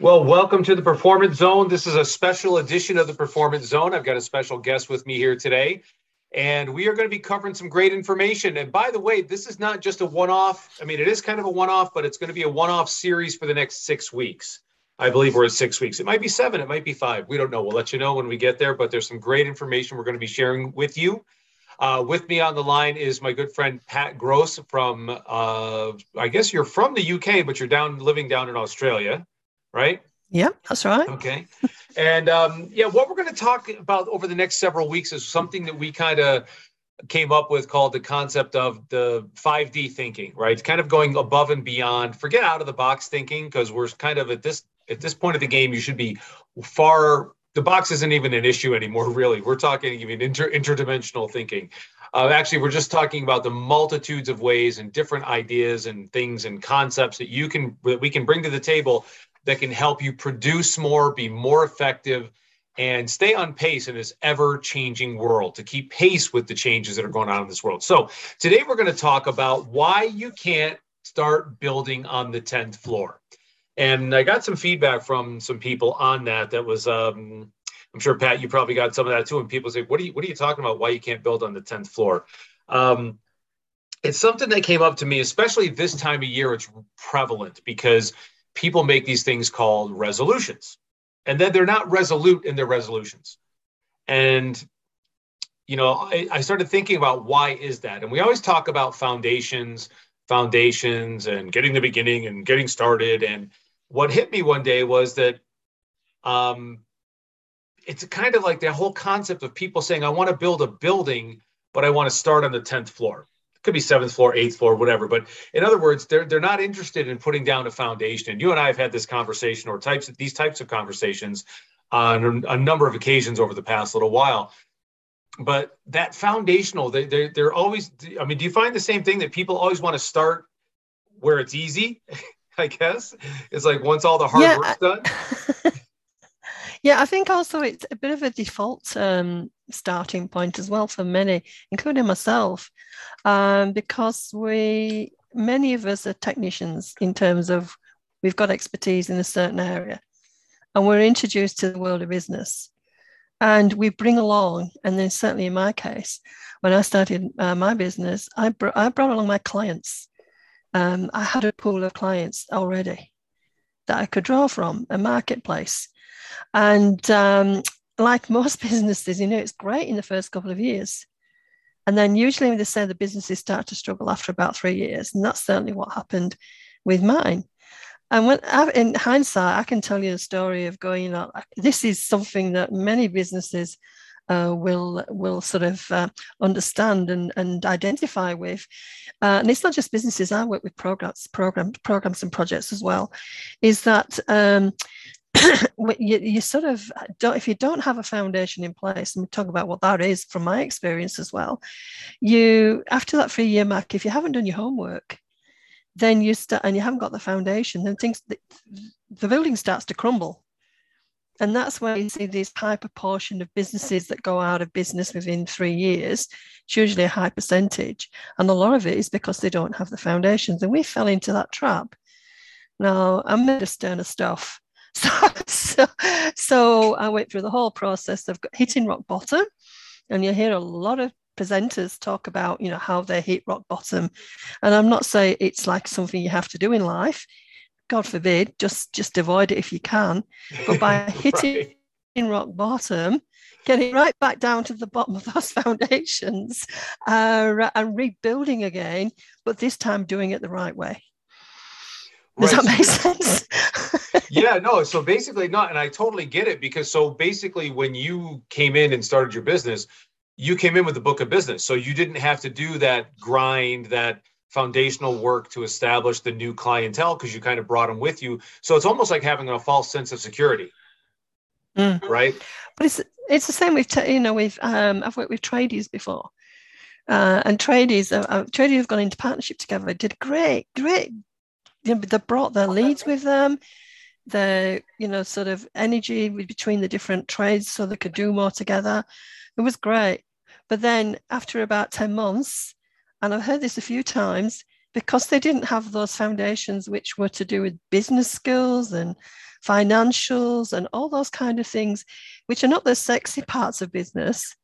Well, welcome to the Performance Zone. This is a special edition of the Performance Zone. I've got a special guest with me here today, and we are going to be covering some great information. And by the way, this is not just a one off. I mean, it is kind of a one off, but it's going to be a one off series for the next six weeks. I believe we're at six weeks. It might be seven, it might be five. We don't know. We'll let you know when we get there, but there's some great information we're going to be sharing with you. Uh, with me on the line is my good friend Pat Gross from, uh, I guess you're from the UK, but you're down living down in Australia right? Yeah, that's right. Okay. and um, yeah, what we're going to talk about over the next several weeks is something that we kind of came up with called the concept of the 5D thinking, right? It's kind of going above and beyond, forget out of the box thinking because we're kind of at this at this point of the game, you should be far the box isn't even an issue anymore, really. We're talking even inter, interdimensional thinking. Uh, actually, we're just talking about the multitudes of ways and different ideas and things and concepts that you can that we can bring to the table that can help you produce more, be more effective, and stay on pace in this ever changing world to keep pace with the changes that are going on in this world. So, today we're going to talk about why you can't start building on the 10th floor. And I got some feedback from some people on that. That was, um, I'm sure Pat, you probably got some of that too. And people say, "What are you, what are you talking about? Why you can't build on the 10th floor?" Um, it's something that came up to me, especially this time of year. It's prevalent because people make these things called resolutions and then they're not resolute in their resolutions. And you know I, I, started thinking about why is that? And we always talk about foundations foundations and getting the beginning and getting started. And what hit me one day was that um, it's kind of like the whole concept of people saying i want to build a building but i want to start on the 10th floor could be seventh floor, eighth floor, whatever. But in other words, they're they're not interested in putting down a foundation. And you and I have had this conversation or types of these types of conversations on a number of occasions over the past little while. But that foundational, they they they're always. I mean, do you find the same thing that people always want to start where it's easy? I guess it's like once all the hard yeah, work's done. yeah, I think also it's a bit of a default um, starting point as well for many, including myself, um, because we many of us are technicians in terms of we've got expertise in a certain area, and we're introduced to the world of business, and we bring along, and then certainly in my case, when I started uh, my business, I, br- I brought along my clients. Um, I had a pool of clients already that I could draw from a marketplace. And um, like most businesses, you know, it's great in the first couple of years. And then usually they say the businesses start to struggle after about three years. And that's certainly what happened with mine. And when in hindsight, I can tell you the story of going, you know, this is something that many businesses uh, will will sort of uh, understand and, and identify with. Uh, and it's not just businesses. I work with programs, programs, programs and projects as well. Is that um, you, you sort of don't if you don't have a foundation in place and we talk about what that is from my experience as well you after that three year mark if you haven't done your homework then you start and you haven't got the foundation then things the building starts to crumble. And that's where you see this high proportion of businesses that go out of business within three years. It's usually a high percentage. And a lot of it is because they don't have the foundations and we fell into that trap. Now i'm made of sterner stuff So, so, so I went through the whole process of hitting rock bottom, and you hear a lot of presenters talk about you know how they hit rock bottom, and I'm not saying it's like something you have to do in life. God forbid, just just avoid it if you can. But by hitting right. rock bottom, getting right back down to the bottom of those foundations uh, and rebuilding again, but this time doing it the right way. Does right. that make sense? Yeah, no. So basically, not, and I totally get it because so basically, when you came in and started your business, you came in with a book of business. So you didn't have to do that grind, that foundational work to establish the new clientele because you kind of brought them with you. So it's almost like having a false sense of security. Mm. Right. But it's it's the same with you know with um I've worked with tradies before. Uh, and tradies, uh, uh, tradies have gone into partnership together. Did great, great you know, they brought their leads with them, the you know sort of energy between the different trades so they could do more together. It was great. But then after about 10 months, and I've heard this a few times, because they didn't have those foundations which were to do with business skills and financials and all those kind of things, which are not the sexy parts of business,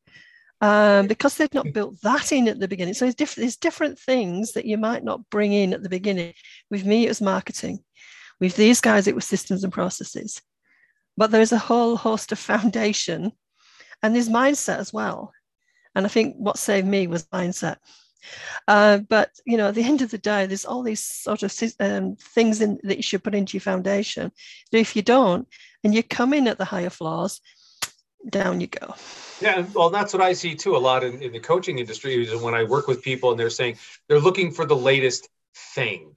um, because they've not built that in at the beginning. So there's different, there's different things that you might not bring in at the beginning. With me, it was marketing. With these guys, it was systems and processes. But there's a whole host of foundation and there's mindset as well. And I think what saved me was mindset. Uh, but you know, at the end of the day, there's all these sort of um, things in, that you should put into your foundation. But if you don't, and you come in at the higher floors, down you go. Yeah, well, that's what I see too a lot in, in the coaching industry. Is when I work with people and they're saying they're looking for the latest thing,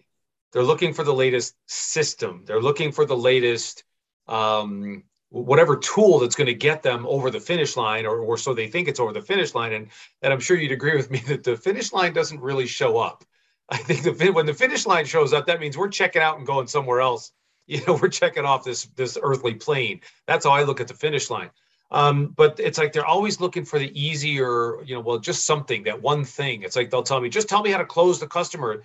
they're looking for the latest system, they're looking for the latest um, whatever tool that's going to get them over the finish line or, or so they think it's over the finish line. And and i'm sure you'd agree with me that the finish line doesn't really show up. I think the when the finish line shows up that means we're checking out and going somewhere else. You know we're checking off this this earthly plane. That's how i look at the finish line. Um, but it's like they're always looking for the easier you know well just something that one thing. It's like they'll tell me just tell me how to close the customer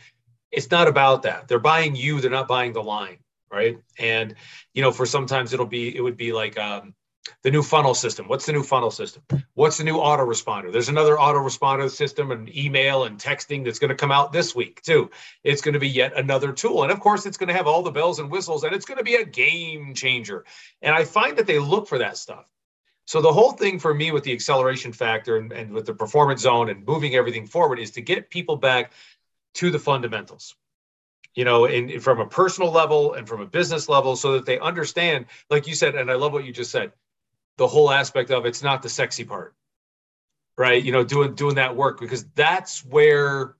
it's not about that they're buying you they're not buying the line right? And you know, for sometimes it'll be it would be like um, the new funnel system. What's the new funnel system? What's the new autoresponder? There's another autoresponder system and email and texting that's going to come out this week too. It's going to be yet another tool, and of course, it's going to have all the bells and whistles, and it's going to be a game changer. And I find that they look for that stuff. So the whole thing for me with the acceleration factor and, and with the performance zone and moving everything forward is to get people back to the fundamentals you know, in, from a personal level and from a business level, so that they understand, like you said, and I love what you just said, the whole aspect of it's not the sexy part, right? You know, doing doing that work because that's where.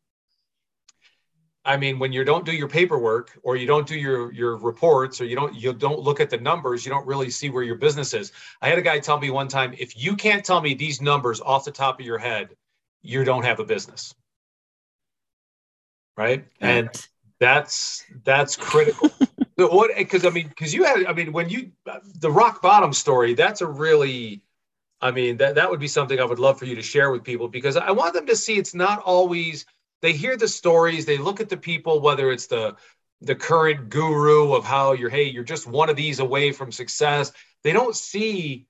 I mean, when you don't do your paperwork or you don't do your your reports or you don't you don't look at the numbers, you don't really see where your business is. I had a guy tell me one time, if you can't tell me these numbers off the top of your head, you don't have a business. Right? And that's that's critical. what? Because I mean, because you had, I mean, when you the rock bottom story, that's a really, I mean, that that would be something I would love for you to share with people because I want them to see it's not always they hear the stories, they look at the people, whether it's the the current guru of how you're, hey, you're just one of these away from success. They don't see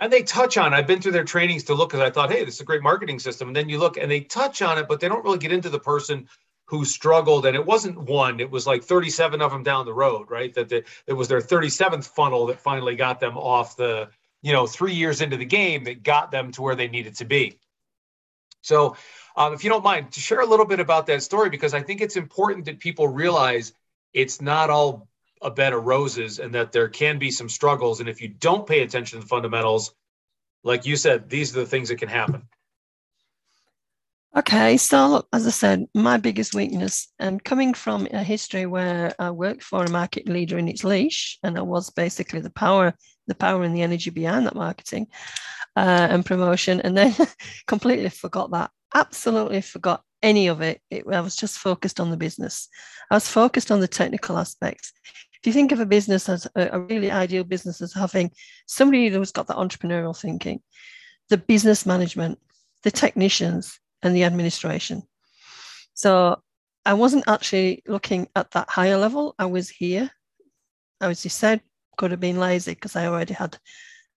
and they touch on i've been through their trainings to look because i thought hey this is a great marketing system and then you look and they touch on it but they don't really get into the person who struggled and it wasn't one it was like 37 of them down the road right? That the, it was their 37th funnel that finally got them off the you know three years into the game that got them to where they needed to be. So um, if you don't mind to share a little bit about that story because i think it's important that people realize it's not all a bed of roses and that there can be some struggles. And if you don't pay attention to the fundamentals like you said these are the things that can happen Okay, so as I said, my biggest weakness, and coming from a history where I worked for a market leader in its leash, and I was basically the power, the power and the energy behind that marketing uh, and promotion, and then completely forgot that. Absolutely forgot any of it. it. I was just focused on the business. I was focused on the technical aspects. If you think of a business as a, a really ideal business as having somebody who's got that entrepreneurial thinking, the business management, the technicians, and the administration. So I wasn't actually looking at that higher level. I was here. I was, you said, could have been lazy because I already had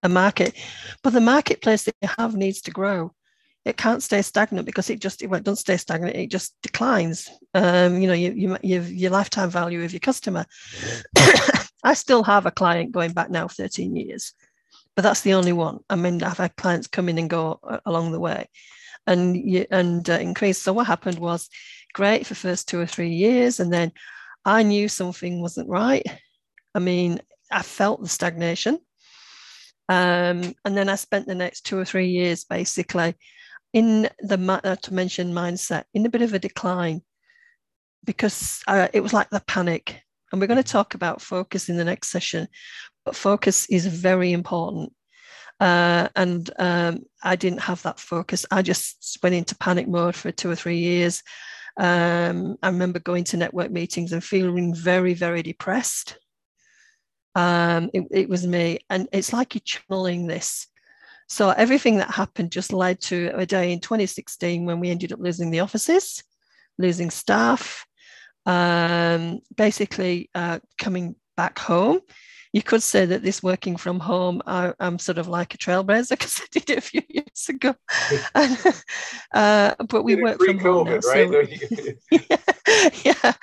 a market. But the marketplace that you have needs to grow. It can't stay stagnant because it just it doesn't stay stagnant. It just declines. Um, you know, you, you, you your lifetime value of your customer. I still have a client going back now 13 years, but that's the only one. I mean, I've had clients come in and go uh, along the way and and uh, increase. So what happened was great for first two or three years, and then I knew something wasn't right. I mean, I felt the stagnation. Um, and then I spent the next two or three years basically in the uh, to mention mindset in a bit of a decline because uh, it was like the panic. And we're going to talk about focus in the next session, but focus is very important. Uh, and um, I didn't have that focus. I just went into panic mode for two or three years. Um, I remember going to network meetings and feeling very, very depressed. Um, it, it, was me. And it's like you're channeling this. So everything that happened just led to a day in 2016 when we ended up losing the offices. losing staff, um, basically uh, coming back home. You could say that this working from home, I, am sort of like a trailblazer because I did it a few years ago. and, uh, but we work from home now, right? So, yeah, yeah.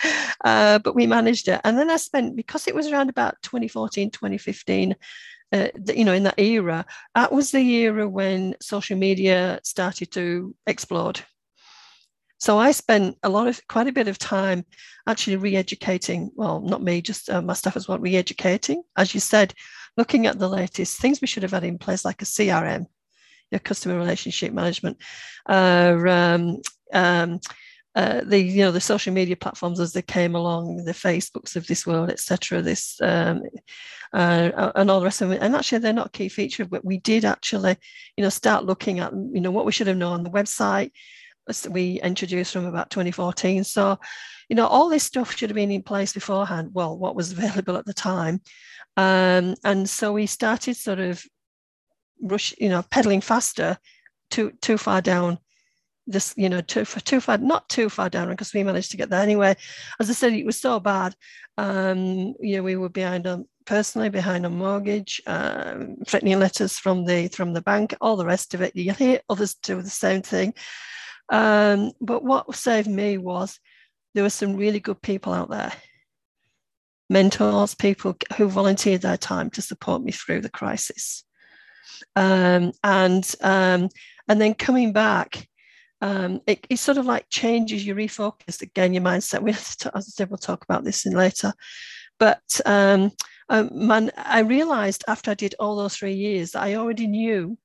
Uh, but we managed it. And then I spent, because it was around about 2014, 2015, uh, you know, in that era, that was the era when social media started to explode. So I spent a lot of quite a bit of time actually re-educating. Well, not me, just uh, my staff as well, re-educating. As you said, looking at the latest things we should have had in place, like a CRM, your customer relationship management, uh, um, um, uh, the you know the social media platforms as they came along, the Facebooks of this world, etc. This um, uh, and all the rest of it. And actually, they're not a key feature, but we did actually, you know, start looking at you know what we should have known on the website we introduced from about 2014. So, you know, all this stuff should have been in place beforehand. Well, what was available at the time. Um, and so we started sort of rush, you know, pedaling faster too too far down this, you know, too, too far, not too far down because we managed to get there anyway. As I said, it was so bad. Um, you know, we were behind on personally behind on mortgage, um, threatening letters from the from the bank, all the rest of it. You hear others do the same thing. Um, but what saved me was there were some really good people out there mentors, people who volunteered their time to support me through the crisis. Um, and um, and then coming back, um, it, it, sort of like changes your refocus again, your mindset. We, as I said, we'll talk about this in later. But um, um, man, I realized after I did all those three years that I already knew,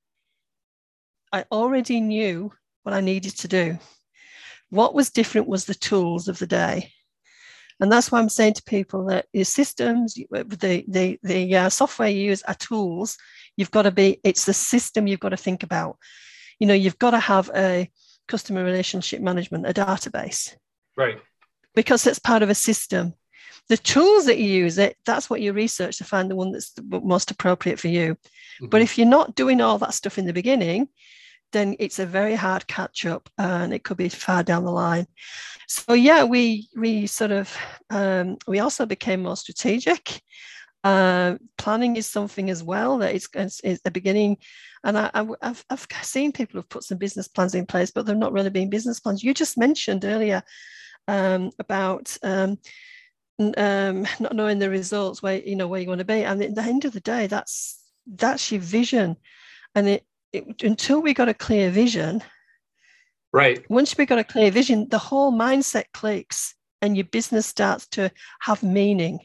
I already knew what I needed to do. What was different was the tools of the day. And that's why I'm saying to people that your systems, the, the, the uh, software you use are tools. You've got to be, it's the system you've got to think about. You know, you've got to have a customer relationship management, a database. Right. Because it's part of a system. The tools that you use, it that's what you research to find the one that's the most appropriate for you. Mm-hmm. But if you're not doing all that stuff in the beginning, then it's a very hard catch up and it could be far down the line. So yeah, we we sort of um, we also became more strategic. Uh, planning is something as well that is, is the beginning. And I, have I've seen people have put some business plans in place, but they're not really being business plans. You just mentioned earlier um, about um, um, not knowing the results where you know where you want to be, and at the end of the day, that's that's your vision, and it it, until we got a clear vision, right? Once we got a clear vision, the whole mindset clicks and your business starts to have meaning.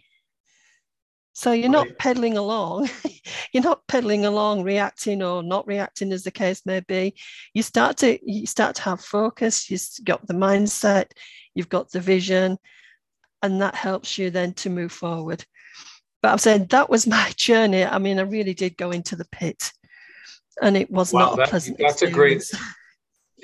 So you're not pedaling along, you're not pedaling along, reacting or not reacting, as the case may be. You start to you start to have focus. You've got the mindset, you've got the vision, and that helps you then to move forward. But I'm saying that was my journey. I mean, I really did go into the pit and it was wow, not that, a pleasant. That's experience. a great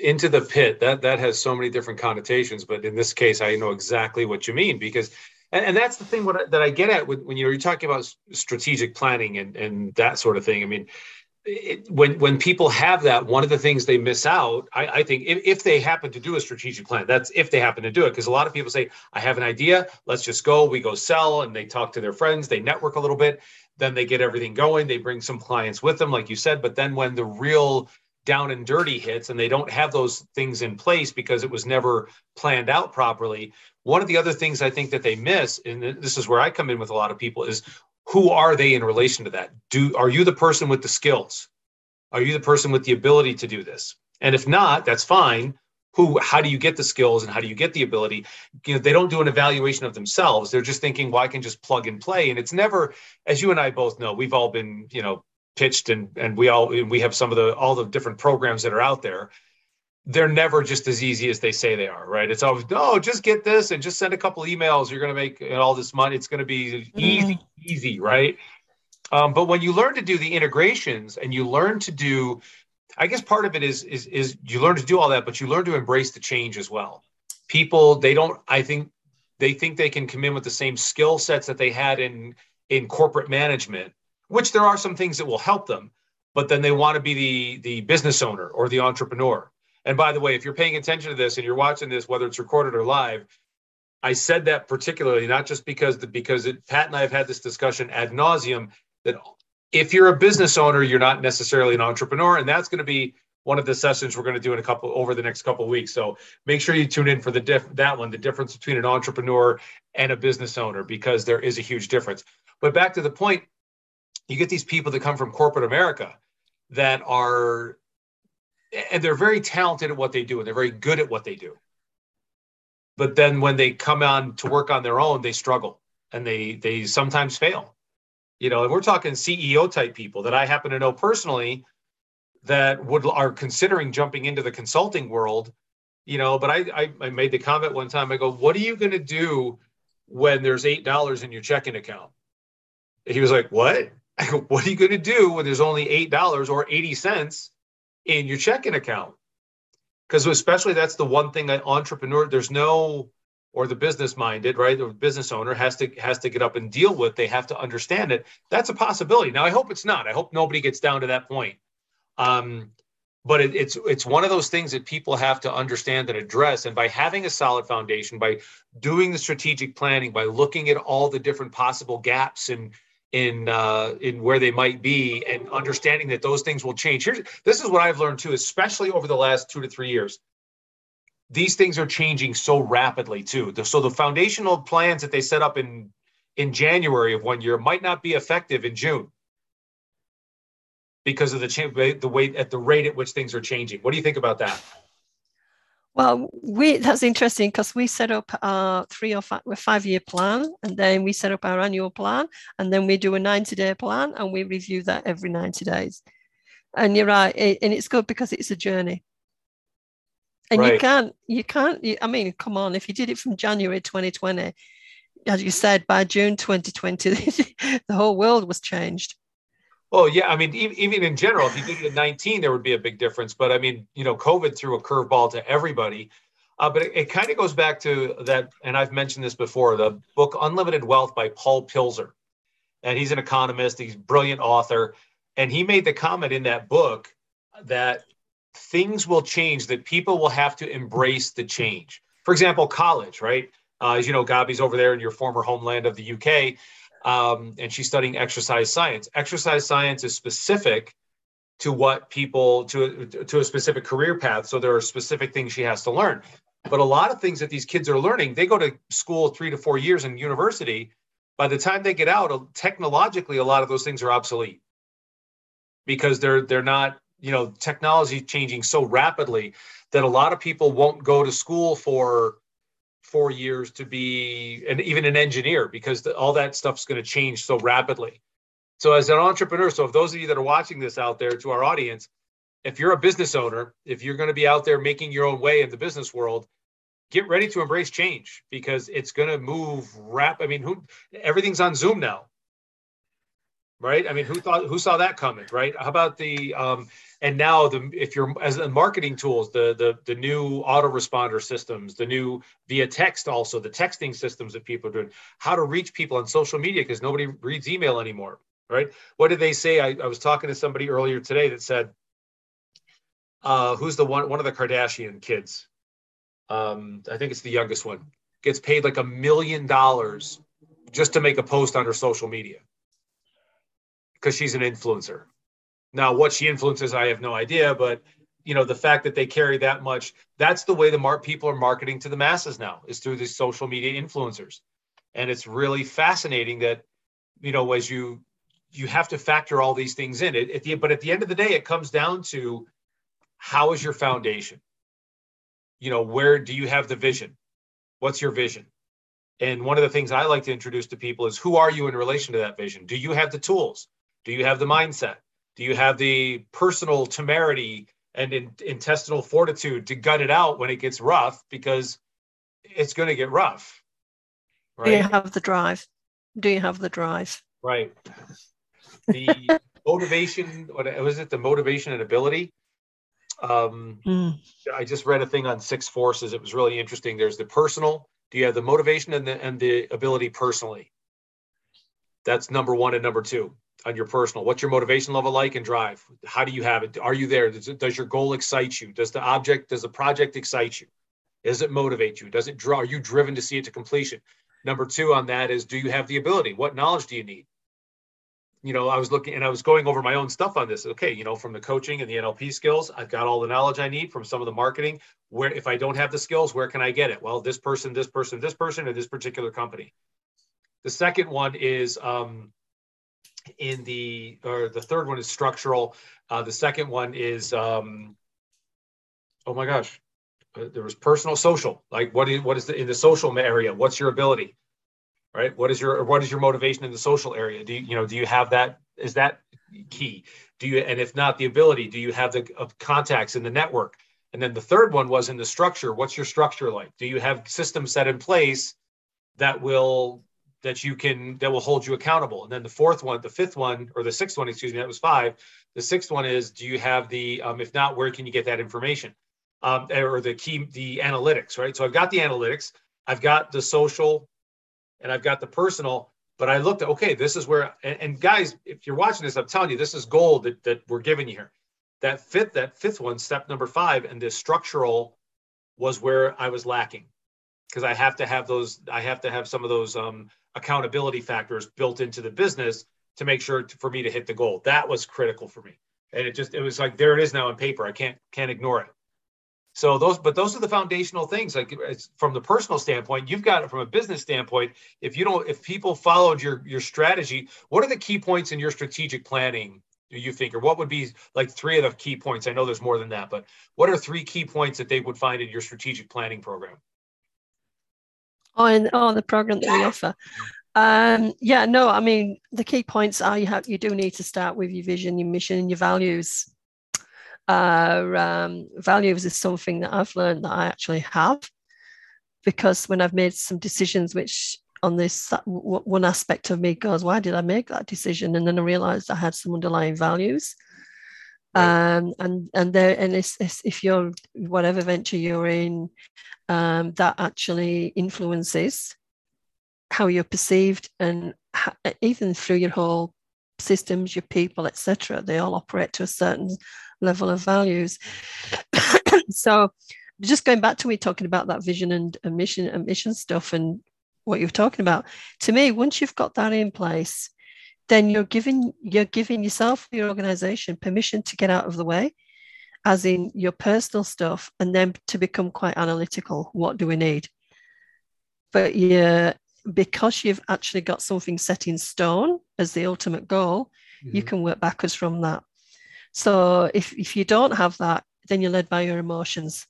into the pit. That that has so many different connotations, but in this case, I know exactly what you mean because. And, and that's the thing what, that I get at when, when you know you're talking about strategic planning and, and that sort of thing. I mean, it, when when people have that, one of the things they miss out, I, I think, if, if, they happen to do a strategic plan, that's if they happen to do it, because a lot of people say, "I have an idea, let's just go." We go sell, and they talk to their friends, they network a little bit, then they get everything going. They bring some clients with them, like you said. But then when the real down and dirty hits and they don't have those things in place because it was never planned out properly, one of the other things I think that they miss, and this is where I come in with a lot of people, is who are they in relation to that? Do are you the person with the skills? Are you the person with the ability to do this? And if not, that's fine who how do you get the skills and how do you get the ability? You know they don't do an evaluation of themselves. They're just thinking well i can just plug and play. And it's never as you and i both know we've all been you know pitched and and we all we have some of the all the different programs that are out there. They're never just as easy as they say they are right? It's always oh just get this and just send a couple emails. You're going to make all this money. It's going to be easy mm. easy right? Um, but when you learn to do the integrations and you learn to do I guess part of it is is is you learn to do all that, but you learn to embrace the change as well. People they don't. I think they think they can come in with the same skill sets that they had in in corporate management, which there are some things that will help them, but then they want to be the the business owner or the entrepreneur. And by the way, if you're paying attention to this and you're watching this, whether it's recorded or live, I said that particularly not just because the, because it, Pat and I have had this discussion ad nauseum that if you're a business owner, you're not necessarily an entrepreneur, and that's going to be one of the sessions we're going to do in a couple over the next couple weeks. So make sure you tune in for the diff, that one, the difference between an entrepreneur and a business owner, because there is a huge difference. But back to the point, you get these people that come from corporate America that are, and they're very talented at what they do, and they're very good at what they do. But then when they come on to work on their own, they struggle and they they sometimes fail. You know, and we're talking CEO type people that I happen to know personally that would are considering jumping into the consulting world you know but I, I, I made the comment one time i go what are you going to do when there's eight dollars in your checking account? He was like what? I go, what are you going to do when there's only eight dollars or 80 cents in your checking account? Because especially that's the one thing an entrepreneur there's no or the business minded right the business owner has to has to get up and deal with they have to understand it that's a possibility now i hope it's not i hope nobody gets down to that point um, but it, it's it's one of those things that people have to understand and address. And by having a solid foundation, by doing the strategic planning, by looking at all the different possible gaps in in uh, in where they might be, and understanding that those things will change. Here's this is what I've learned too, especially over the last two to three years. These things are changing so rapidly too. So the foundational plans that they set up in in January of one year might not be effective in June because of the change, the way at the rate at which things are changing. What do you think about that? Well, we that's interesting because we set up our three or five, five year plan, and then we set up our annual plan, and then we do a 90 day plan, and we review that every 90 days. And you're right, it, and it's good because it's a journey. And right. you can't, you can't, you, I mean, come on, if you did it from January 2020, as you said, by June 2020, the whole world was changed. Oh yeah, I mean, even in general, if you did it at 19, there would be a big difference. But I mean, you know, COVID threw a curveball to everybody. Uh, but it, it kind of goes back to that, and I've mentioned this before. The book Unlimited Wealth by Paul Pilzer, and he's an economist. He's a brilliant author, and he made the comment in that book that things will change. That people will have to embrace the change. For example, college, right? Uh, as you know, Gabi's over there in your former homeland of the UK um, and she's studying exercise science. Exercise science is specific to what people to to a specific career path. So there are specific things she has to learn. But a lot of things that these kids are learning, they go to school three to four years in university. By the time they get out, technologically, a lot of those things are obsolete because they're they're not you know technology changing so rapidly that a lot of people won't go to school for four years to be and even an engineer because the, all that stuff's going to change so rapidly. So as an entrepreneur, so if those of you that are watching this out there to our audience, if you're a business owner, if you're going to be out there making your own way in the business world, get ready to embrace change because it's going to move rap. I mean, who everything's on Zoom now, right? I mean, who thought who saw that coming, right? How about the um, and now the if you're as the marketing tools the the the new autoresponder systems the new via text also the texting systems that people are doing how to reach people on social media because nobody reads email anymore right? What did they say? I, I was talking to somebody earlier today that said uh, who's the one one of the kardashian kids? Um, i think it's the youngest one gets paid like a million dollars just to make a post on her social media because she's an influencer now, what she influences, I have no idea, but you know, the fact that they carry that much, that's the way the mar- people are marketing to the masses now is through these social media influencers. And it's really fascinating that, you know, as you you have to factor all these things in it. At the, but at the end of the day, it comes down to how is your foundation? You know, where do you have the vision? What's your vision? And one of the things I like to introduce to people is who are you in relation to that vision? Do you have the tools? Do you have the mindset? Do you have the personal temerity and in, intestinal fortitude to gut it out when it gets rough? Because it's going to get rough. Right? Do you have the drive? Do you have the drive? Right. The motivation, what was it? The motivation and ability. Um, mm. I just read a thing on six forces. It was really interesting. There's the personal. Do you have the motivation and the and the ability personally? That's number one and number two. On your personal what's your motivation level like and drive? How do you have it? Are you there? Does, it, does your goal excite you? Does the object does the project excite you? Does it motivate you? Does it draw are you driven to see it to completion? Number two on that is do you have the ability? What knowledge do you need? You know i was looking and i was going over my own stuff on this. Okay you know from the coaching and the nlp skills i've got all the knowledge i need from some of the marketing. Where if i don't have the skills where can i get it? Well this person this person this person or this particular company. The second one is um, in the or the third one is structural. Uh, the second one is um, oh my gosh, uh, there was personal social. Like what is what is the in the social area? What's your ability? Right. What is your what is your motivation in the social area? Do you you know do you have that? Is that key? Do you and if not the ability, do you have the contacts in the network? And then the third one was in the structure. What's your structure like? Do you have systems set in place that will that you can that will hold you accountable. And then the fourth one, the fifth one, or the sixth one, excuse me, that was five. The sixth one is, do you have the um, if not, where can you get that information? Um, or the key, the analytics, right? So I've got the analytics, I've got the social, and I've got the personal. But I looked at okay, this is where and, and guys, if you're watching this, I'm telling you, this is gold that, that we're giving you here. That fifth, that fifth one, step number five, and this structural was where I was lacking because I have to have those, I have to have some of those um, accountability factors built into the business to make sure to, for me to hit the goal. That was critical for me. And it just it was like there it is now on paper. I can't can't ignore it. So those but those are the foundational things like from the personal standpoint, you've got it from a business standpoint. If you don't if people followed your your strategy, what are the key points in your strategic planning do you think or what would be like three of the key points? I know there's more than that, but what are three key points that they would find in your strategic planning program? On on the program that we offer. Um, yeah, no, I mean the key points are you have you do need to start with your vision, your mission, and your values. Uh, um, values is something that I've learned that I actually have because when I've made some decisions, which on this one aspect of me goes, why did I make that decision? And then I realized I had some underlying values. Um, and and there and it's, it's, if you're whatever venture you're in, um, that actually influences how you're perceived and even through your whole systems your people etc they all operate to a certain level of values. So just going back to me talking about that vision and, and mission and mission stuff and what you're talking about to me once you've got that in place then you're giving you're giving yourself your organization permission to get out of the way as in your personal stuff, and then to become quite analytical. What do we need? But yeah, because you've actually got something set in stone as the ultimate goal, mm-hmm. you can work backwards from that. So if, if you don't have that, then you're led by your emotions.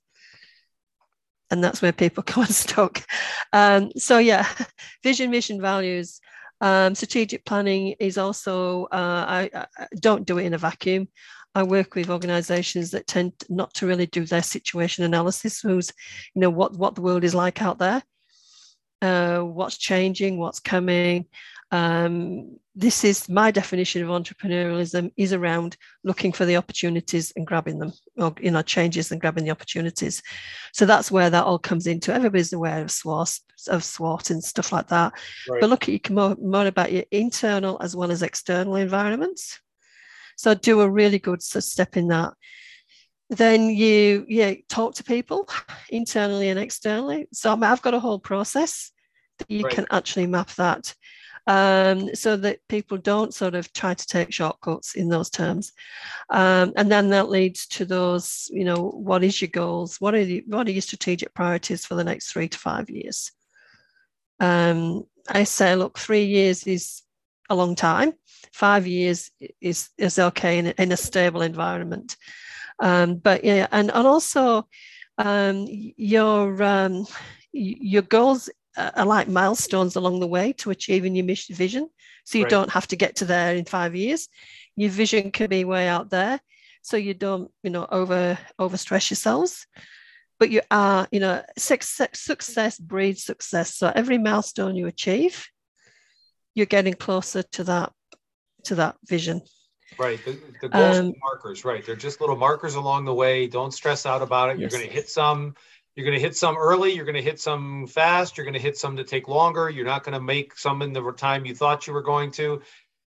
And that's where people come unstuck. Um, so yeah, vision, mission, values. Um, strategic planning is also uh, I, I, don't do it in a vacuum. I work with organizations that tend not to really do their situation analysis, who's, you know, what, what the world is like out there, uh, what's changing, what's coming. Um, this is my definition of entrepreneurialism is around looking for the opportunities and grabbing them, or you know, changes and grabbing the opportunities. So that's where that all comes into. Everybody's aware of SWOT, of SWOT and stuff like that. Right. But look at you more, more about your internal as well as external environments. So do a really good step in that. Then you yeah talk to people internally and externally. So I've got a whole process that you right. can actually map that um, so that people don't sort of try to take shortcuts in those terms. Um, and then that leads to those, you know, what is your goals? What are, the, what are your strategic priorities for the next three to five years? Um, I say, look, three years is a long time five years is is okay in, in a stable environment. Um, but yeah, and, and also um, your um, your goals are like milestones along the way to achieving your mission vision. So you right. don't have to get to there in five years. Your vision can be way out there, so you don't you know over overstress yourselves. But you are you know success, success breeds success. So every milestone you achieve, you're getting closer to that to that vision. Right. The, the goals um, markers, right. They're just little markers along the way. Don't stress out about it. Yes. You're going to hit some, you're going to hit some early. You're going to hit some fast. You're going to hit some to take longer. You're not going to make some in the time you thought you were going to.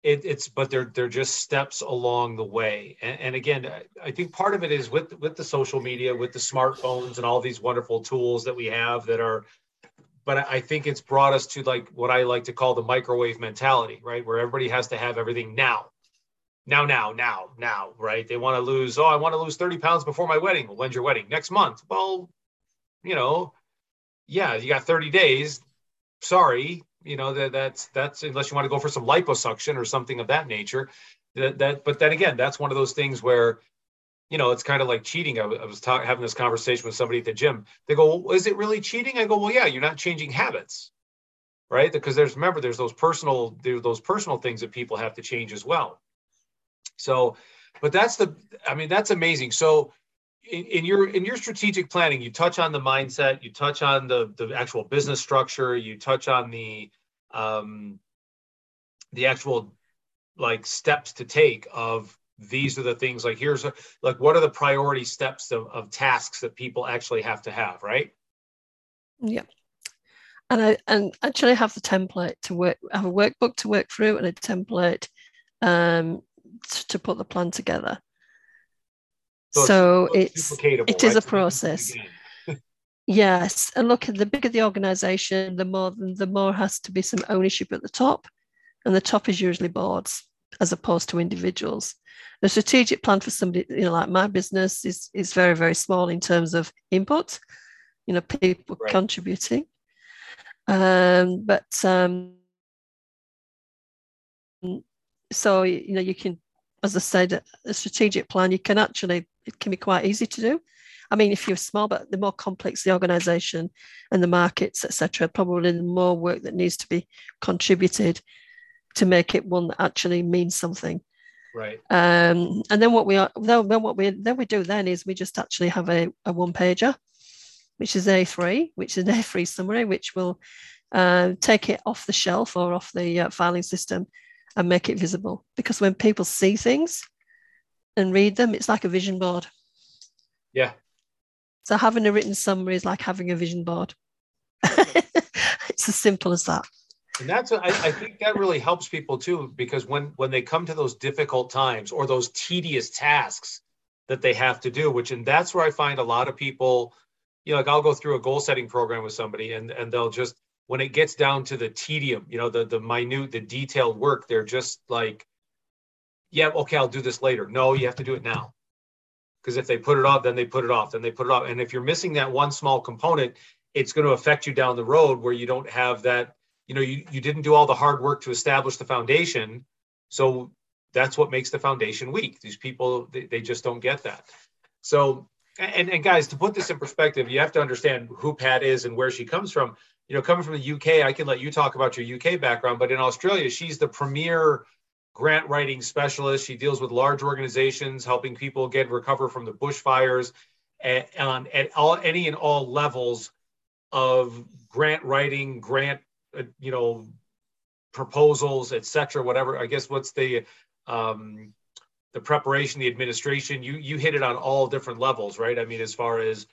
it, it's but they're they're just steps along the way and, and again I, think part of it is with with the social media with the smartphones and all these wonderful tools that we have that are but I think it's brought us to like what I like to call the microwave mentality, right? Where everybody has to have everything now, now, now, now, now, right? They want to lose, oh, I want to lose 30 pounds before my wedding. Well, when's your wedding? Next month. Well, you know, yeah, you got 30 days. Sorry, you know that that's that's unless you want to go for some liposuction or something of that nature. That that, but then again, that's one of those things where you know, it's kind of like cheating. I was talk- having this conversation with somebody at the gym. They go, well, "Is it really cheating?" I go, "Well, yeah, you're not changing habits, right? Because there's remember, there's those personal, those personal things that people have to change as well. So, but that's the, I mean, that's amazing. So, in, in your in your strategic planning, you touch on the mindset, you touch on the the actual business structure, you touch on the um, the actual like steps to take of these are the things like here's a, like what are the priority steps of, of tasks that people actually have to have right? Yeah. And i and actually have the template to work have a workbook to work through and a template um to put the plan together so, so it's, it's it is right? a process yes and look the bigger the organization the more the more has to be some ownership at the top and the top is usually boards as opposed to individuals the strategic plan for somebody, you know, like my business is is very, very small in terms of input, you know, people right. contributing. Um, but um, so you know, you can, as I said, a strategic plan, you can actually it can be quite easy to do. I mean, if you're small, but the more complex the organization and the markets, etc., probably the more work that needs to be contributed to make it one that actually means something. Right. Um, and then what we are then, what we then we do then is we just actually have a, a one pager, which is A3, which is an A3 summary, which will uh, take it off the shelf or off the uh, filing system and make it visible. Because when people see things and read them, it's like a vision board. Yeah. So having a written summary is like having a vision board. it's as simple as that and that's I, I think that really helps people too because when when they come to those difficult times or those tedious tasks that they have to do which and that's where i find a lot of people you know like i'll go through a goal setting program with somebody and and they'll just when it gets down to the tedium you know the the minute the detailed work they're just like yeah okay i'll do this later. No you have to do it now. Because if they put it off then they put it off then they put it off. And if you're missing that one small component it's going to affect you down the road where you don't have that you know you, you didn't do all the hard work to establish the foundation. So that's what makes the foundation weak. These people they, they just don't get that. So and, and guys to put this in perspective you have to understand who pat is and where she comes from you know coming from the uk i can let you talk about your uk background but in australia she's the premier grant writing specialist she deals with large organizations helping people get recover from the bushfires and on at all any and all levels of grant writing grant uh, you know, proposals, etc. Whatever. I guess what's the um, the preparation, the administration. You you hit it on all different levels, right? I mean, as far as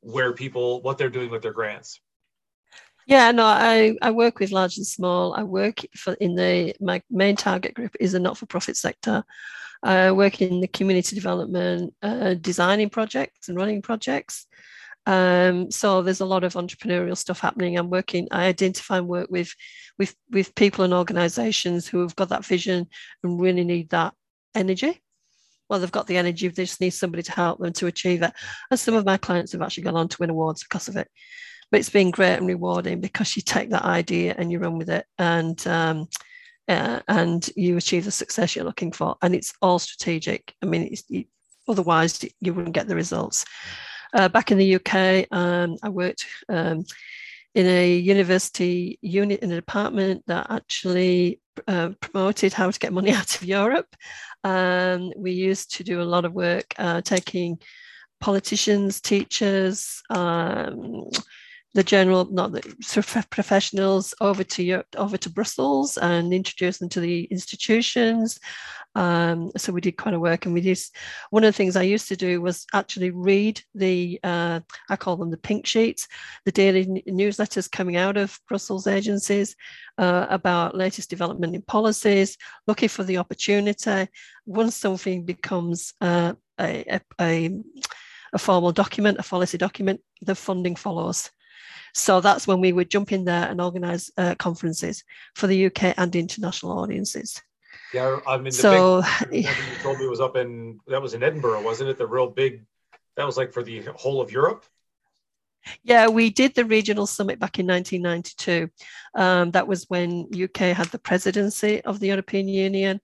where people what they're doing with their grants. Yeah, no, I, I work with large and small. I work for in the my main target group is the not-for-profit sector. I work in the community development, uh, designing projects and running projects. Um, so there's a lot of entrepreneurial stuff happening. I'm working, I identify and work with, with, with people and organizations who have got that vision and really need that energy. Well, they've got the energy, they just need somebody to help them to achieve it. And some of my clients have actually gone on to win awards because of it. But it's been great and rewarding because you take that idea and you run with it and um, uh, and you achieve the success you're looking for. And it's all strategic. I mean, otherwise you wouldn't get the results. Uh, back in the UK, um, I worked um, in a university unit in a department that actually uh, promoted how to get money out of Europe. Um, we used to do a lot of work uh, taking politicians, teachers, um, the general, not the professionals over to Europe, over to Brussels and introduce them to the institutions. Um, so we did quite a work, and we did. One of the things I used to do was actually read the, uh, I call them the pink sheets, the daily newsletters coming out of Brussels agencies uh, about latest development in policies, looking for the opportunity. Once something becomes uh, a, a, a a formal document, a policy document, the funding follows. So that's when we would jump in there and organise uh, conferences for the UK and international audiences. Yeah, I mean, so big, you told me it was up in that was in Edinburgh, wasn't it? The real big that was like for the whole of Europe. Yeah, we did the regional summit back in 1992. Um, that was when UK had the presidency of the European Union.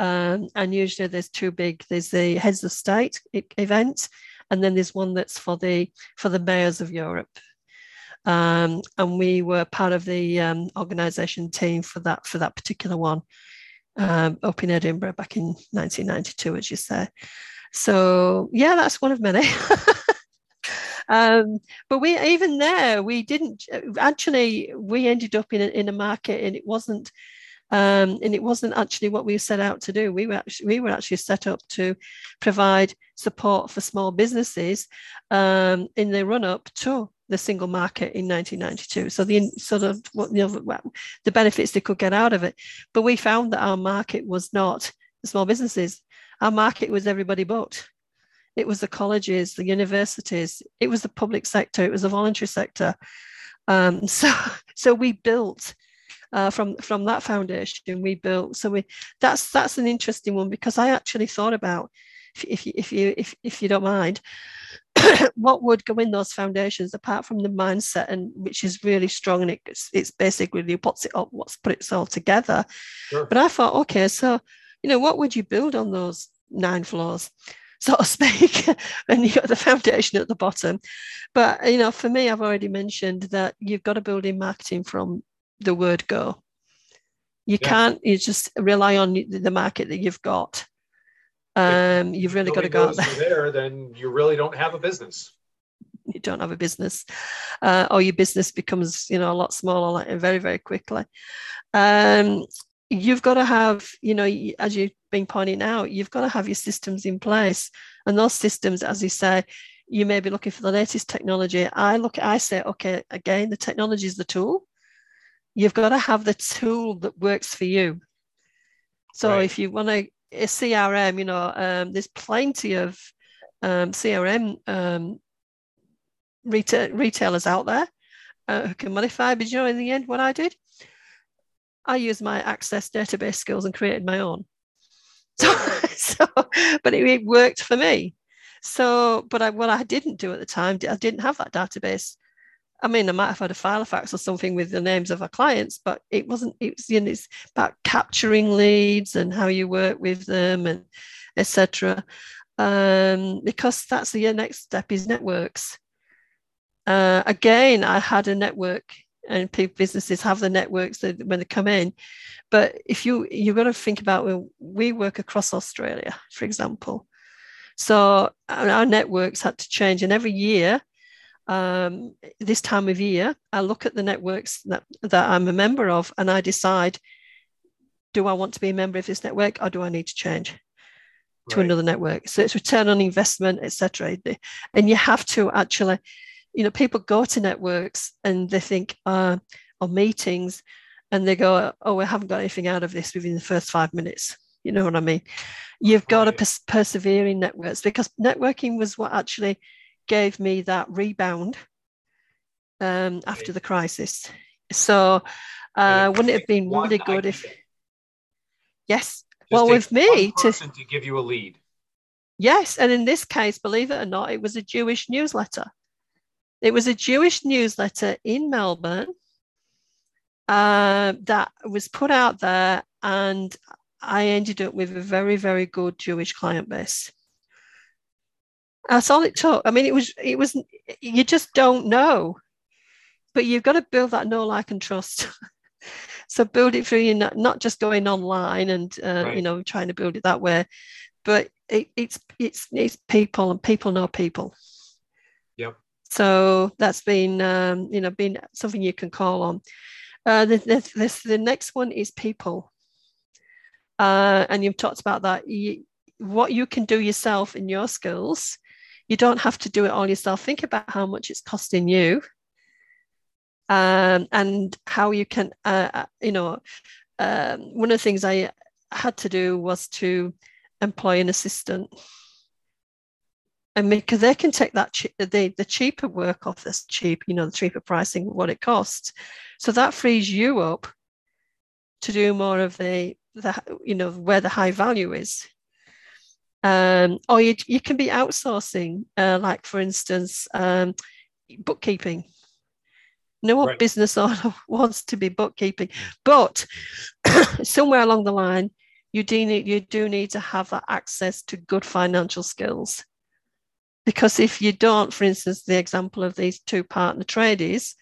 Um, and usually there's two big, there's the heads of state event, and then there's one that's for the for the mayors of Europe. Um, and we were part of the um, organisation team for that for that particular one um, up in Edinburgh back in 1992, as you say. So yeah, that's one of many. Um, but we even there we didn't actually we ended up in a, in a market and it wasn't um, and it wasn't actually what we set out to do. We were actually, we were actually set up to provide support for small businesses um, in the run up to the single market in 1992. So the sort of what the benefits they could get out of it. But we found that our market was not the small businesses. Our market was everybody but. It was the colleges, the universities, it was the public sector, it was the voluntary sector. Um, so, so we built uh, from from that foundation. We built. So we that's that's an interesting one because I actually thought about if, if you if you if, if you don't mind, what would go in those foundations apart from the mindset and which is really strong and it's it's basically puts it up what's put it all together sure. but i thought okay so you know what would you build on those nine floors so to speak and you got the foundation at the bottom but you know for me i've already mentioned that you've got to build in marketing from the word go you yeah. can't you just rely on the market that you've got um, you've really got to go out there. there. Then you really don't have a business. You don't have a business, uh, or your business becomes, you know, a lot smaller, like very, very quickly. Um, you've got to have, you know, as you've been pointing out, you've got to have your systems in place, and those systems, as you say, you may be looking for the latest technology. I look, I say, okay, again, the technology is the tool. You've got to have the tool that works for you. So right. if you want to a CRM, you know, um, there's plenty of um, CRM um, retail, retailers out there uh, who can modify. But you know, in the end, what I did, I used my Access database skills and created my own. So, so but it, it, worked for me. So, but I, what I didn't do at the time, I didn't have that database I mean, I might have had a Filofax or something with the names of our clients, but it wasn't, it was, you know, it's about capturing leads and how you work with them and etc. Um, because that's the next step is networks. Uh, again, I had a network and people, businesses have the networks that when they come in. But if you, you've got to think about, well, we work across Australia, for example. So our networks had to change and every year um, this time of year, I look at the networks that, that I'm a member of and I decide do I want to be a member of this network or do I need to change to right. another network? So it's return on investment, etc. And you have to actually, you know, people go to networks and they think, uh, or meetings, and they go, oh, we haven't got anything out of this within the first five minutes. You know what I mean? You've got to pers- persevere in networks because networking was what actually gave me that rebound um, after the crisis. So, uh, wouldn't it have been really good if? Yes. Just well, with me to, to give you a lead. Yes, and in this case, believe it or not, it was a Jewish newsletter. It was a Jewish newsletter in Melbourne uh, that was put out there, and I ended up with a very, very good Jewish client base. That's all it took. I mean, it was, it was, you just don't know, but you've got to build that know, like, and trust. so build it through you, not, not just going online and, uh, right. you know, trying to build it that way, but it, it's, it's, it's people and people know people. Yep. So that's been, um, you know, been something you can call on. Uh, the, the, the next one is people. Uh, and you've talked about that. You, what you can do yourself in your skills, you don't have to do it all yourself. Think about how much it's costing you um, and how you can, uh, uh you know, um, one of the things I had to do was to employ an assistant. And because they can take that the, the cheaper work off this cheap you know the cheaper pricing what it costs. So that frees you up to do more of the the you know where the high value is um, or you, you can be outsourcing uh, like for instance um, bookkeeping. No one right. business owner wants to be bookkeeping but somewhere along the line you do need you do need to have that access to good financial skills. Because if you don't for instance the example of these two partner tradies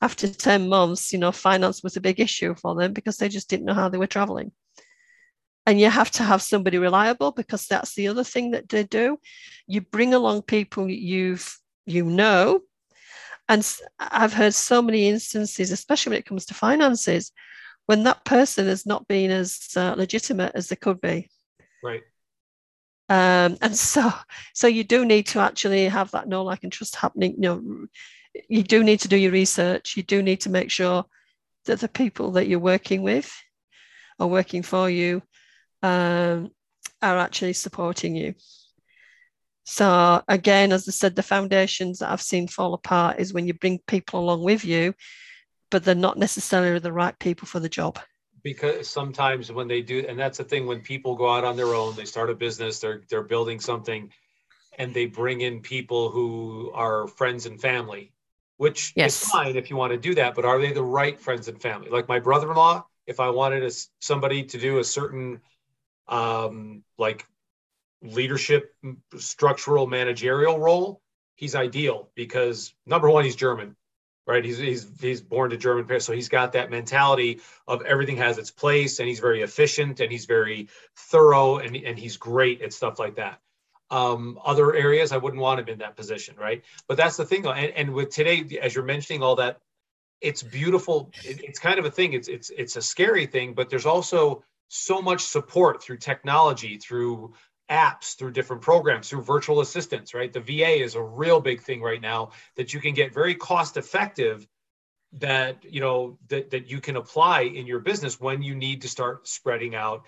after 10 months you know finance was a big issue for them because they just didn't know how they were traveling and you have to have somebody reliable because that's the other thing that they do you bring along people you've you know and i've heard so many instances especially when it comes to finances when that person has not been as uh, legitimate as they could be. Right. Um, and so, so you do need to actually have that know, like, and trust happening. You know, you do need to do your research. You do need to make sure that the people that you're working with or working for you um, are actually supporting you. So again, as I said, the foundations that I've seen fall apart is when you bring people along with you but they're not necessarily the right people for the job because sometimes when they do and that's the thing when people go out on their own they start a business they're they're building something and they bring in people who are friends and family which yes. is fine if you want to do that but are they the right friends and family like my brother-in-law if i wanted a, somebody to do a certain um like leadership structural managerial role he's ideal because number one he's german right? He's he's he's born to German parents, so he's got that mentality of everything has its place, and he's very efficient and he's very thorough and and he's great at stuff like that. Um, other areas, I wouldn't want him in that position, right? But that's the thing, though. And, and with today, as you're mentioning all that, it's beautiful. It, it's kind of a thing. It's it's it's a scary thing, but there's also so much support through technology, through apps through different programs through virtual assistants right? The va is a real big thing right now that you can get very cost effective that you know that, that you can apply in your business when you need to start spreading out.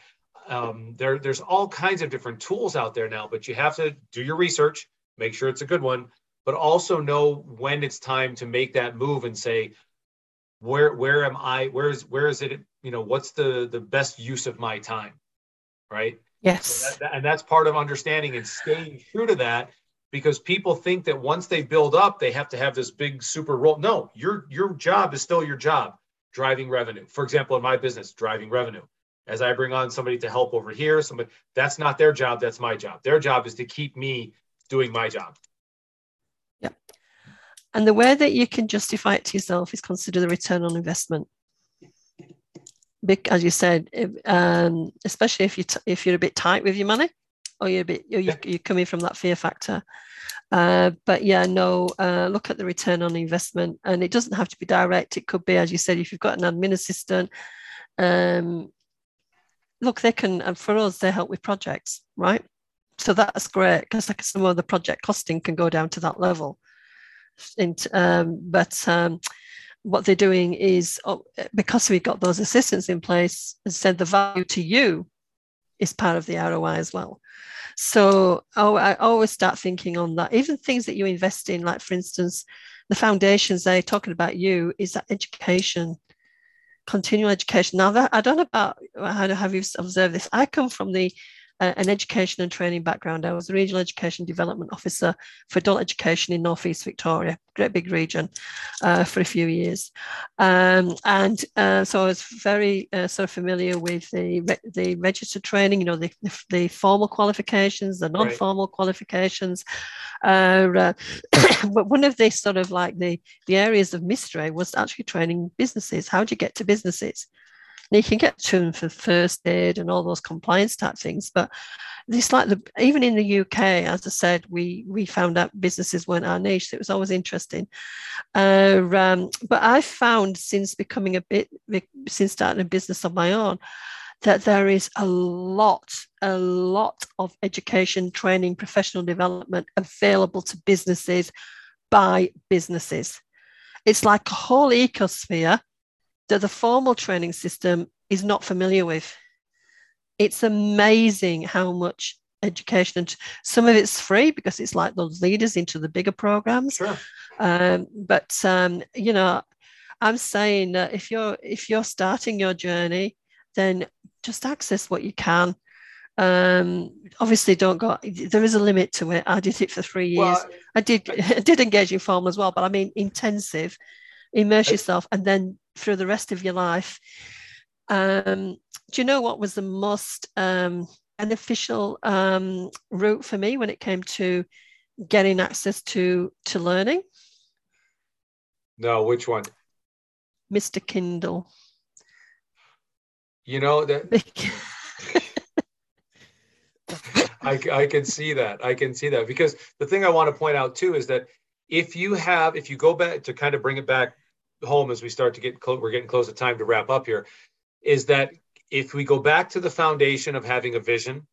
Um, there there's all kinds of different tools out there now but you have to do your research make sure it's a good one but also know when it's time to make that move and say where where am i where is where is it you know what's the the best use of my time right Yes. So that, and that's part of understanding and staying true to that because people think that once they build up, they have to have this big super role. No, your your job is still your job, driving revenue. For example, in my business, driving revenue. As I bring on somebody to help over here, somebody that's not their job, that's my job. Their job is to keep me doing my job. Yeah. And the way that you can justify it to yourself is consider the return on investment as you said, um, especially if you t- if you're a bit tight with your money, or you're a bit you're, yeah. you're coming from that fear factor. Uh, but yeah, no, uh, look at the return on investment, and it doesn't have to be direct. It could be, as you said, if you've got an admin assistant. Um, look, they can, and for us, they help with projects, right? So that's great because like some of the project costing can go down to that level. um, but um, what they're doing is oh, because we've got those assistants in place, and said the value to you is part of the ROI as well. So oh, I always start thinking on that. Even things that you invest in, like for instance, the foundations they're talking about you is that education, continual education. Now that I don't know about how have you observed this. I come from the an education and training background. I was a regional education development officer for adult education in Northeast Victoria, great big region, uh, for a few years, um, and uh, so I was very uh, sort of familiar with the the registered training. You know, the, the, the formal qualifications, the non-formal right. qualifications. Uh, uh, but one of the sort of like the the areas of mystery was actually training businesses. How do you get to businesses? You can get to them for first aid and all those compliance type things, but it's like the even in the UK, as I said, we we found out businesses weren't our niche. So it was always interesting. Uh, um, but I found since becoming a bit since starting a business of my own that there is a lot, a lot of education, training, professional development available to businesses by businesses. It's like a whole ecosphere that the formal training system is not familiar with. It's amazing how much education and some of it's free because it's like those leaders into the bigger programs. Sure. Um, but um, you know, I'm saying that if you're if you're starting your journey, then just access what you can. Um, obviously, don't go. There is a limit to it. I did it for three years. Well, I did I did engaging form as well, but I mean intensive. Immerse yourself, and then through the rest of your life. Um, do you know what was the most um, beneficial um, route for me when it came to getting access to to learning? No, which one? Mr. Kindle. You know that I, I can see that. I can see that because the thing I want to point out too is that if you have, if you go back to kind of bring it back home as we start to get close, we're getting close to time to wrap up here, is that if we go back to the foundation of having a vision,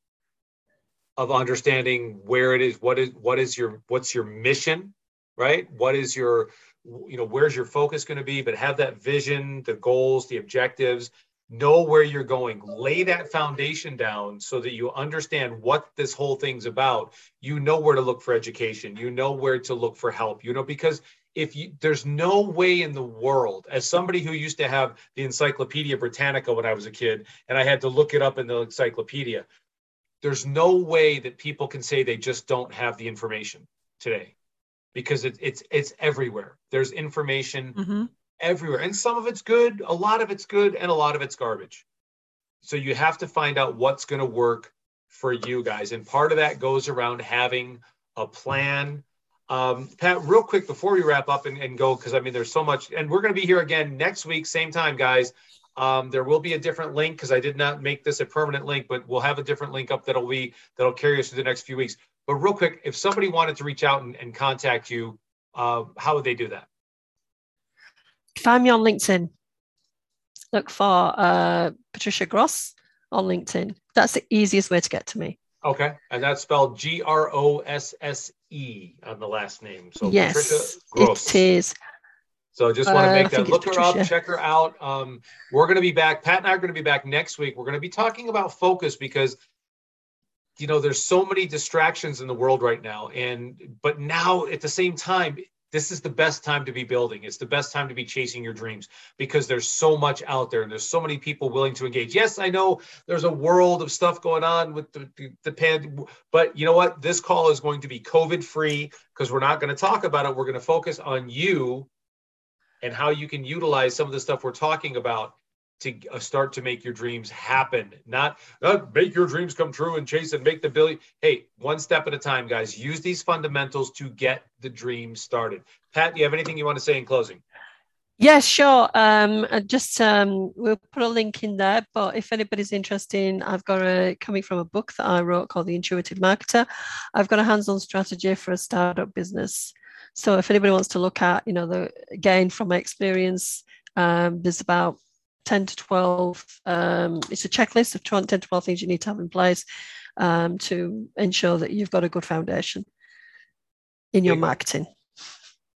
of understanding where it is, what is what is your what's your mission, right? What is your you know where's your focus going to be? But have that vision, the goals, the objectives, know where you're going lay that foundation down so that you understand what this whole thing's about you know where to look for education you know where to look for help you know because if you there's no way in the world as somebody who used to have the encyclopedia britannica when i was a kid and i had to look it up in the encyclopedia there's no way that people can say they just don't have the information today because it, it's it's everywhere there's information mm-hmm everywhere. And some of it's good, a lot of it's good, and a lot of it's garbage. So you have to find out what's going to work for you guys. And part of that goes around having a plan. Um, Pat, real quick before we wrap up and, and go, because I mean, there's so much, and we're going to be here again next week, same time, guys. Um, there will be a different link because I did not make this a permanent link, but we'll have a different link up that'll be that'll carry us through the next few weeks. But real quick, if somebody wanted to reach out and, and contact you, uh, how would they do that? find me on LinkedIn. Look for uh, Patricia Grosse on LinkedIn. That's the easiest way to get to me. Okay, and that's spelled G R O S S E on the last name. So yes, Patricia Grosse. it is. So I just want to uh, make that look her up, check her out. Um, we're going to be back. Pat and I are going to be back next week. We're going to be talking about focus because you know there's so many distractions in the world right now, and but now at the same time this is the best time to be building. It's the best time to be chasing your dreams because there's so much out there and there's so many people willing to engage. Yes, I know there's a world of stuff going on with the, the, the pan, but you know what? This call is going to be COVID free because we're not going to talk about it. We're going to focus on you and how you can utilize some of the stuff we're talking about to uh, start to make your dreams happen not uh, make your dreams come true and chase and make the billion hey one step at a time guys use these fundamentals to get the dream started pat do you have anything you want to say in closing Yes, sure. Um, just um, we'll put a link in there. But if anybody's interested, I've got a coming from a book that I wrote called The Intuitive Marketer. I've got a hands-on strategy for a startup business. So if anybody wants to look at, you know, the gain from my experience, um, there's about 10 to 12, um, it's a checklist of 10 to 12 things you need to have in place um, to ensure that you've got a good foundation in your marketing.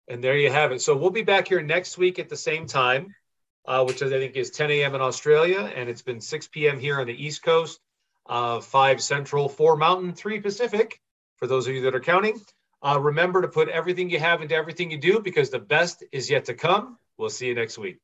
And there you have it. So we'll be back here next week at the same time, uh, which I think is 10 a.m. in Australia. And it's been 6 p.m. here on the East Coast, uh, 5 Central, 4 Mountain, 3 Pacific, for those of you that are counting. Uh, remember to put everything you have into everything you do because the best is yet to come. We'll see you next week.